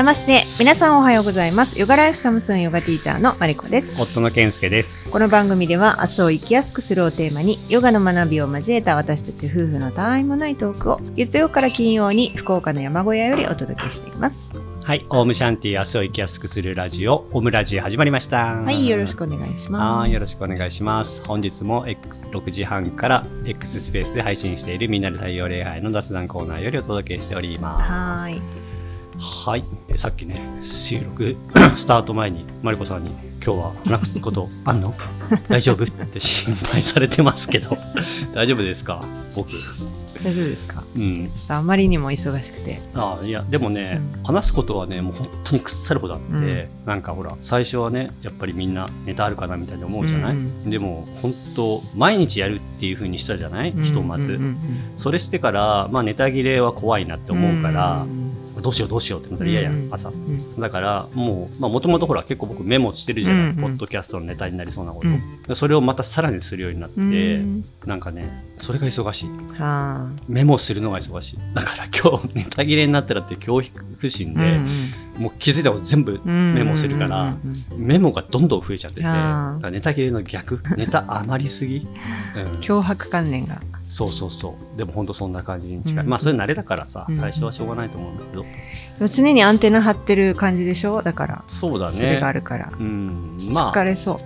ナマステ皆さんおはようございますヨガライフサムスンヨガティーチャーのマリコです夫の健介です。この番組では明日を生きやすくするをテーマにヨガの学びを交えた私たち夫婦のたわいもないトークを月曜から金曜に福岡の山小屋よりお届けしていますはい、オウムシャンティ明日を生きやすくするラジオ、オムラジ始まりました。はいよろしくお願いしますはい、よろしくお願いします。本日も X6 時半から X スペースで配信しているみんなで太陽礼拝の雑談コーナーよりお届けしております。はーいはい、えさっきね、収録 スタート前にマリコさんに今日は話すこと あんの？大丈夫？って心配されてますけど、大丈夫ですか？僕。大丈夫ですか？うん。あまりにも忙しくて。ああいやでもね、うん。話すことはねもう本当に腐るほどあって、うん。なんかほら最初はねやっぱりみんなネタあるかなみたいに思うじゃない、うんでも本当毎日やるっていう風にしたじゃない、ひとまず、うんうんそれしてから、まあ、ネタ切れは怖いなってうん思うからう、んどうしようどうしようってなったら嫌やん、うん朝。うん。だからもうもともとほら結構僕メモしてるじゃない、うんうん。ポッドキャストのネタになりそうなこと、うん。でそれをまたさらにするようになって、うん。なんかねそれが忙しい。はメモするのが忙しい。だから 今日ネタ切れになったらって恐怖心で、あうん。もう気づいたこと全部うんメモするから、うんうんうん。メモがどんどん増えちゃってて、ネタ切れの逆、ネタ余りすぎ、うん、脅迫観念がそうそうそう。でも本当そんな感じに近い。うん。まあそれ慣れだからさ、うん。最初はしょうがないと思うんだけど、常にアンテナ張ってる感じでしょ？だから。そうだね。それがあるから。うん、まあ、疲れそう。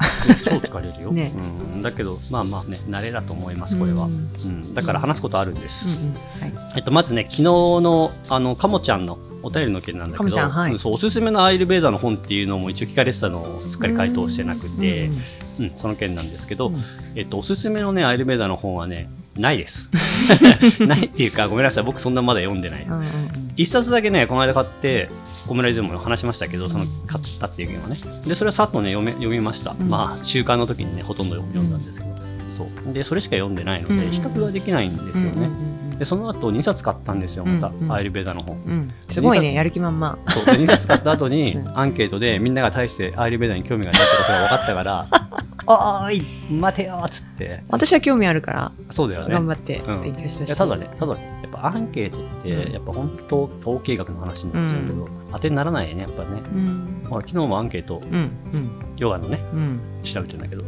超疲れるよ。ね。うん、だけど、まあまあね、慣れだと思います、これは。ううん。ん、だから話すことあるんです。はい。えっと、まずね、昨日の、あの、かもちゃんのお便りの件なんだけど、はい。うんそう、おすすめのアイルベーダの本っていうのも一応聞かれてたのをすっかり回答してなくて、うん、その件なんですけど、うん。えっと、おすすめのね、アイルベーダの本はね、ないです。ないっていうか、ごめんなさい、僕そんなまだ読んでない。うんうん冊だけね、この間買って、オムライスでも話しましたけど、その買ったっていうのはね。で、それをさっとね、読め読みました。うんまあ、習慣の時にね、ほとんど読んだんですけど。そう。で、それしか読んでないので、比較ができないんですよね。で、その後2冊買ったんですよ、また、うんうんアイルベーダの本。うんすごいねやる気満々そうで2冊買った後に うんアンケートでみんなが大してアイルベーダに興味がないってことが分かったから「おーい待てよ」っつって。私は興味あるからそうだよね。頑張ってうん。勉強したしいやただね、ただね、やっぱアンケートって、やっぱ本当、統計学の話になっちゃうけど、う当てにならないね、やっぱね。うん。ほら、昨日もアンケート、ヨガのね、うん。調べてんだけど、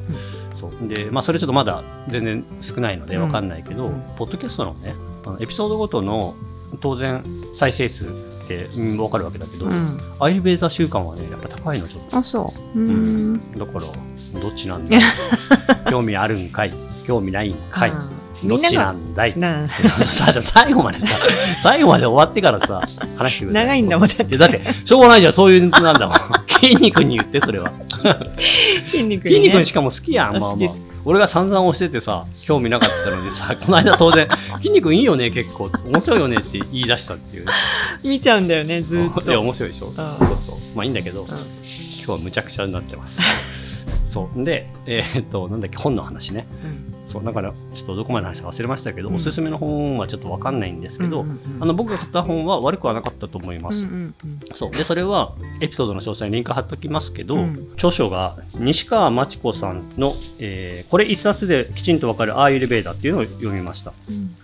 そう。で、まあ、それちょっとまだ全然少ないのでうん。わかんないけど、うん。ポッドキャストのね、あのエピソードごとの、当然、再生数うん、わかるわけだけど、うんアイルベーダ習慣はね、やっぱ高いの、ちょっと。あそううんだから、どっちなんだ 興味あるんかい？興味ないんかい？どっちなみんだい？なさじゃあ 最後までさ、最後まで終わってからさ、話してくれ。長いんだもんだってだって、しょうがないじゃん、そういうなんだもん。筋肉に言って、それは。筋肉筋にね肉にしかも好きやん、まあまあ。俺が散々押しててさ、興味なかったのにさ、この間当然、筋肉いいよね、結構。面白いよねって言い出したっていうね。見ちゃうんだよねずーっいや、と面白いでしょ？そうそう。まあいいんだけど、今日はむちゃくちゃになってます。そう。で、えーっと、なんだっけ、本の話ね。うんそう、だから、ちょっとどこまでの話か忘れましたけど、うんおすすめの本はちょっとわかんないんですけど、うんうんうんあの僕が買った本は悪くはなかったと思います。うんうんうんそうでそれはエピソードの詳細にリンク貼っときますけど、うん著書が西川真知子さんの、えーこれ一冊できちんとわかるアーユルベーダっていうのを読みました。うん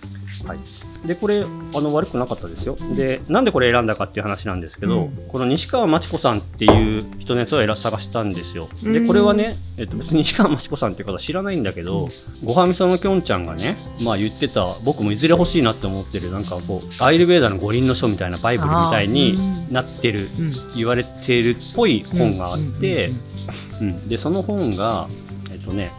はい、でこれあの悪くなかったですよ。でなんでこれ選んだかっていう話なんですけど、うん。この西川真知子さんっていう人のやつを選探したんですよ。でうん。これはね、えっと、別に西川真知子さんっていう方知らないんだけど、ごはみそのきょんちゃんがね、まあ、言ってた僕もいずれ欲しいなって思ってるなんかこうアイルベーダの五輪の書みたいなバイブルみたいになってるうん。言われてるっぽい本があってうん、うん。でその本がえっとね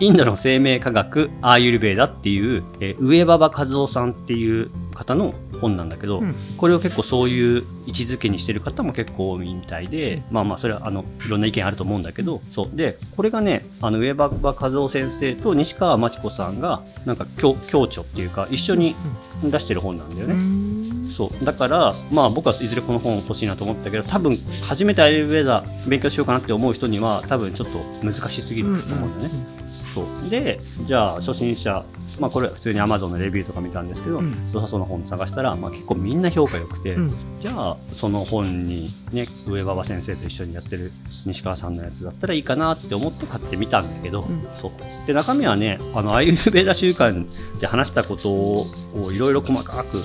インドの生命科学アーユルベーダっていう、えー上馬場和夫さんっていう方の本なんだけど、うん。これを結構そういう位置づけにしてる方も結構多いみたいで、まあまあそれはあのいろんな意見あると思うんだけど、そう。でこれがねあの上馬場和夫先生と西川真知子さんがなんか共共著っていうか一緒に出してる本なんだよね。うん。そう。だから、まあ、僕はいずれこの本欲しいなと思ったけど多分初めてアイルベーダ勉強しようかなって思う人には多分ちょっと難しすぎると思うんだよね。そう。でじゃあ初心者、まあ、これ普通に Amazon のレビューとか見たんですけど、うん。良さそうな本探したら、まあ、結構みんな評価良くて、うん。じゃあその本に、ね、上馬場先生と一緒にやってる西川さんのやつだったらいいかなって思って買ってみたんだけど、ん。そう。で中身はねあのアイルベーダ習慣で話したことをいろいろ細かく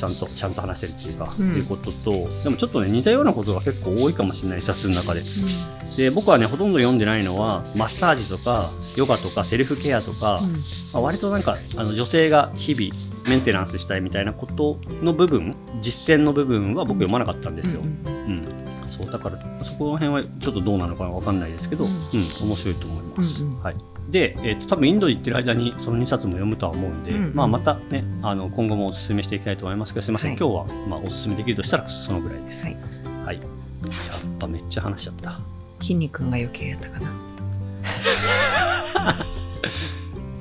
ちゃんとちゃんと話してるっていうか、うん。っていうこととでもちょっとね似たようなことが結構多いかもしれない2つの中で。で僕はねほとんど読んでないのはマッサージとかヨガとかセルフケアとか、うん。まあ、割となんかあの女性が日々メンテナンスしたいみたいなことの部分実践の部分は僕読まなかったんですよ、うんうんそうだからそこら辺はちょっとどうなのかわかんないですけど、ううんん面白いと思います、うんうん。はい、で、えーと多分インドに行ってる間にその2冊も読むとは思うんで、うんうんまあ、またねあの今後もお勧めしていきたいと思いますけどすいません、はい今日は、まあ、お勧めできるとしたらそのぐらいです。はい。はい、やっぱめっちゃ話しちゃった。筋肉が余計やったかな。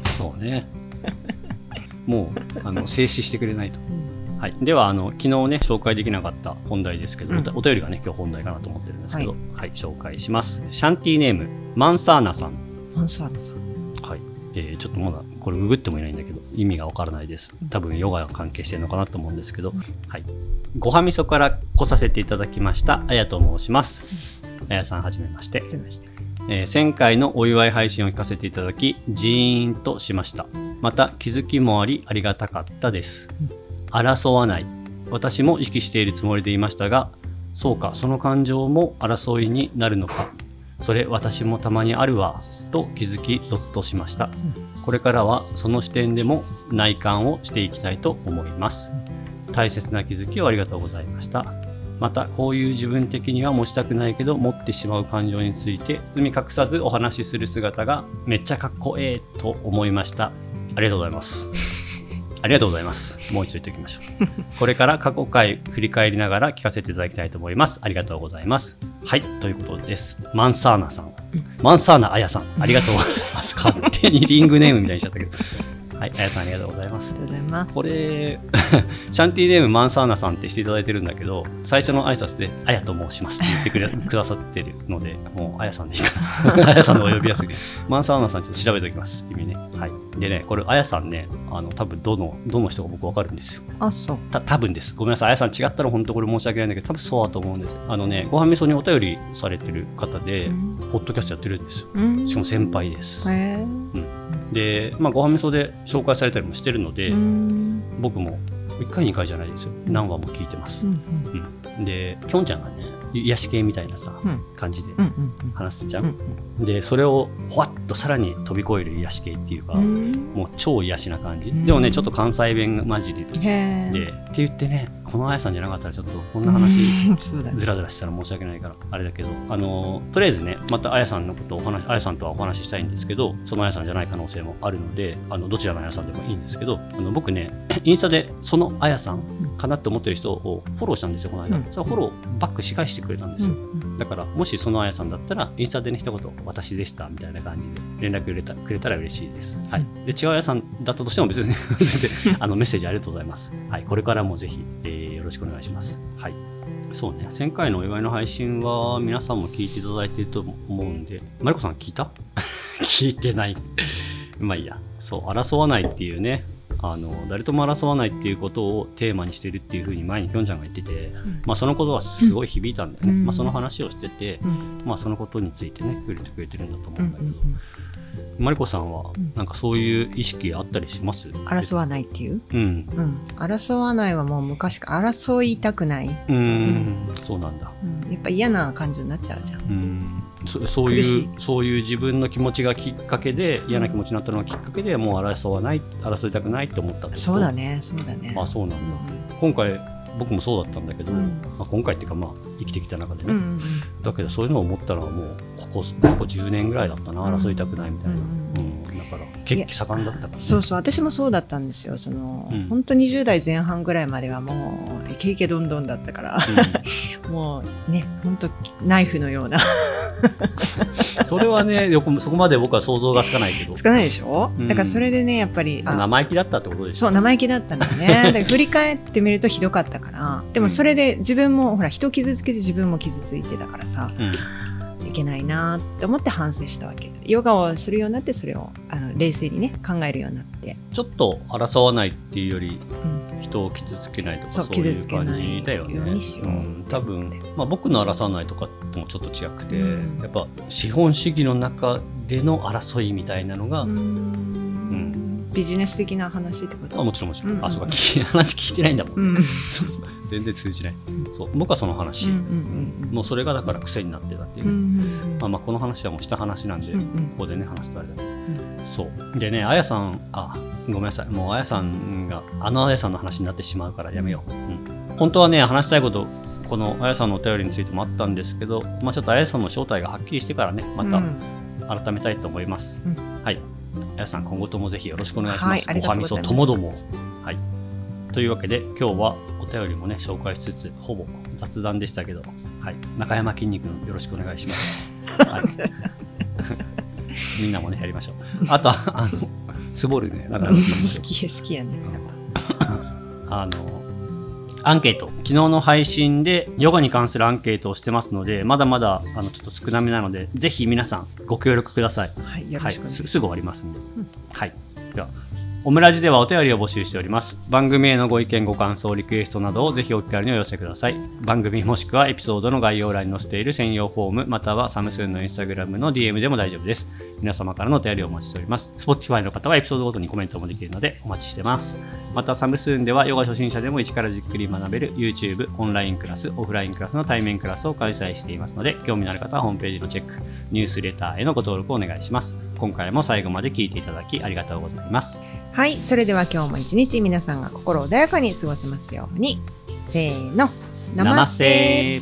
そうね。もうあの静止してくれないと。うん。はい、ではあの昨日ね紹介できなかった本題ですけど、うん。お便りがね今日本題かなと思ってるんですけど、はい。紹介します。シャンティーネームマンサーナさん、マンサーナさ。んはい。えーちょっとまだこれググってもいないんだけど意味がわからないです。多分ヨガが関係してるのかなと思うんですけど、はい、ごはみそから来させていただきました。あやと申します。あやさんはじめまして。すいませんえー1000回のお祝い配信を聞かせていただき、ジーンとしました。また、気づきもあり、ありがたかったです。うん。争わない。私も意識しているつもりでいましたが、そうか、その感情も争いになるのか。それ、私もたまにあるわ。と気づき、ドッとしました。これからは、その視点でも内観をしていきたいと思います。大切な気づきをありがとうございました。またこういう自分的には持ちたくないけど持ってしまう感情について包み隠さずお話しする姿がめっちゃかっこええと思いましたありがとうございますありがとうございます。もう一度言っておきましょう。これから過去回振り返りながら聞かせていただきたいと思います。ありがとうございます。はいということです。マンサーナさん。マンサーナあやさん。ありがとうございます。勝手にリングネームみたいにしちゃったけどはいあやさんありがとうございますありがとうございますこれ、シャンティーネームマンサーナさんってしていただいてるんだけど、最初の挨拶で、あやと申しますって言ってくれ くださってるので、もうあやさんでいいかな。あやさんのお呼びやすい。マンサーナさんちょっと調べておきます、君ね。はい。でね、これ、あやさんね、あの、多分どの、どの人が僕わかるんですよ。あそうた多分です。ごめんなさい。あやさん違ったら本当これ申し訳ないんだけど、多分そうだと思うんです。あのね、ごはんみそにお便りされてる方で、うんポッドキャストやってるんですよ。うんしかも先輩です。へえで、まあ、ごはんみそで紹介されたりもしてるので、うん。僕も1回2回じゃないですよ。何話も聞いてます。う、んうん。できょんちゃんがね癒し系みたいなさ、うん感じで話すじゃ、う。んん。でそれをほわっとさらに飛び越える癒し系っていうか、うんもう超癒しな感じ、うん。でもねちょっと関西弁が混じりへえでって言ってねこのあやさんじゃなかったらちょっとこんな話 ずらずらしたら申し訳ないからあれだけどあのとりあえずねまたあやさんのことをお話あやさんとはお話ししたいんですけどそのあやさんじゃない可能性もあるのであのどちらのあやさんでもいいんですけどあの僕ねインスタでそのあやさんかなって思ってる人をフォローしたんですよこの間、うん。それフォローバックし返してくれたんですよ、うん。だからもしそのあやさんだったらインスタでね一言私でしたみたいな感じで連絡くれたくれたら嬉しいです、はい、で違うあやさんだったとしても別に あのメッセージありがとうございます、はい、これからもぜひ、えーよろしくお願いします。はい。そうね、1000回のお祝いの配信は皆さんも聞いていただいていると思うんで、マリコさん聞いた？聞いてない。まあいいや。そう、争わないっていうね、あの、誰とも争わないっていうことをテーマにしてるっていうふうに前にきょんちゃんが言ってて、まあそのことはすごい響いたんだよね。うん。まあその話をしてて、うん。まあそのことについてね、触れてくれてるんだと思ううんんだけど、うんマリコさんはうんなんかそういう意識あったりします？争わないっていう？うん。うん。争わないはもう昔から争いたくない、うーん、そうなんだ。うん、やっぱ嫌な感情になっちゃうじゃん。うんそそういうそういう自分の気持ちがきっかけで嫌な気持ちになったのがきっかけでもう争わない争いたくないって思ったそうだねそうだね。あそうなんだ、う今回僕もそうだったんだけど、うん。まあ、今回っていうかまあ生きてきた中でね、んうんうん。だけどそういうのを思ったのはもうここここ10年ぐらいだったなうん。争いたくないみたいな、ううんん。だから血気盛んだったからね。そうそう私もそうだったんですよ。その、うん。本当20代前半ぐらいまではもうイケイケどんどんだったから。もうね本当ナイフのような。うんそれはねよくそこまで僕は想像がつかないけど。つかないでしょ、うん。だからそれでねやっぱりあ生意気だったってことでしょ？そう生意気だったのよね。だ振り返ってみるとひどかったから。でもそれで自分もほら人傷つけて自分も傷ついてたからさ。うん。いけないなって思って反省したわけ。ヨガをするようになってそれをあの冷静にね考えるようになって、ちょっと争わないっていうよりうん人を傷つけないとかそそうういう感じだよね。ようん多分、まあ、僕の争わないとかともちょっと違くて、うん。やっぱ資本主義の中での争いみたいなのが、うん。ビジネス的な話ってこと？あもちろんもちろん、うんうん。あそうか話聞いてないんだもん、うん。そうそう全然通じない。そう。僕はその話、もうそれがだから癖になってたっていう。まあ、まあこの話はもうした話なんで、ここでね話すとあれだ。けど、そう。でねあやさんあごめんなさい。もうあやさんがあのあやさんの話になってしまうからやめよう、うん、本当はね話したいことこのあやさんのお便りについてもあったんですけど、まあ、ちょっとあやさんの正体がはっきりしてからねまうん。た改めたいと思います、うん。はい。あやさん今後ともぜひよろしくお願いします、はいおはみそともども。はいというわけで今日はお便りもね紹介しつつほぼ雑談でしたけど、はい、中山きんに君よろしくお願いします、はい。みんなもね、やりましょう。あと、あの、つぼるね、中山 好きや好きやね あの、アンケート、昨日の配信でヨガに関するアンケートをしてますので、まだまだあのちょっと少なめなので、ぜひ皆さんご協力ください。はいはい、すぐ終わりますんで。はい。では、オムラジではお便りを募集しております。番組へのご意見、ご感想、リクエストなどをぜひお気軽にお寄せください。番組もしくはエピソードの概要欄に載せている専用フォーム、またはサムスンのインスタグラムの DM でも大丈夫です。皆様からのお便りをお待ちしております。Spotify の方はエピソードごとにコメントもできるのでお待ちしてます。また、サムスーンではヨガ初心者でも一からじっくり学べる YouTube、オンラインクラス、オフラインクラスの対面クラスを開催していますので、興味のある方はホームページのチェック、ニュースレターへのご登録をお願いします。今回も最後まで聞いていただきありがとうございます。はいそれでは今日も一日皆さんが心穏やかに過ごせますように。せーの。ナマステ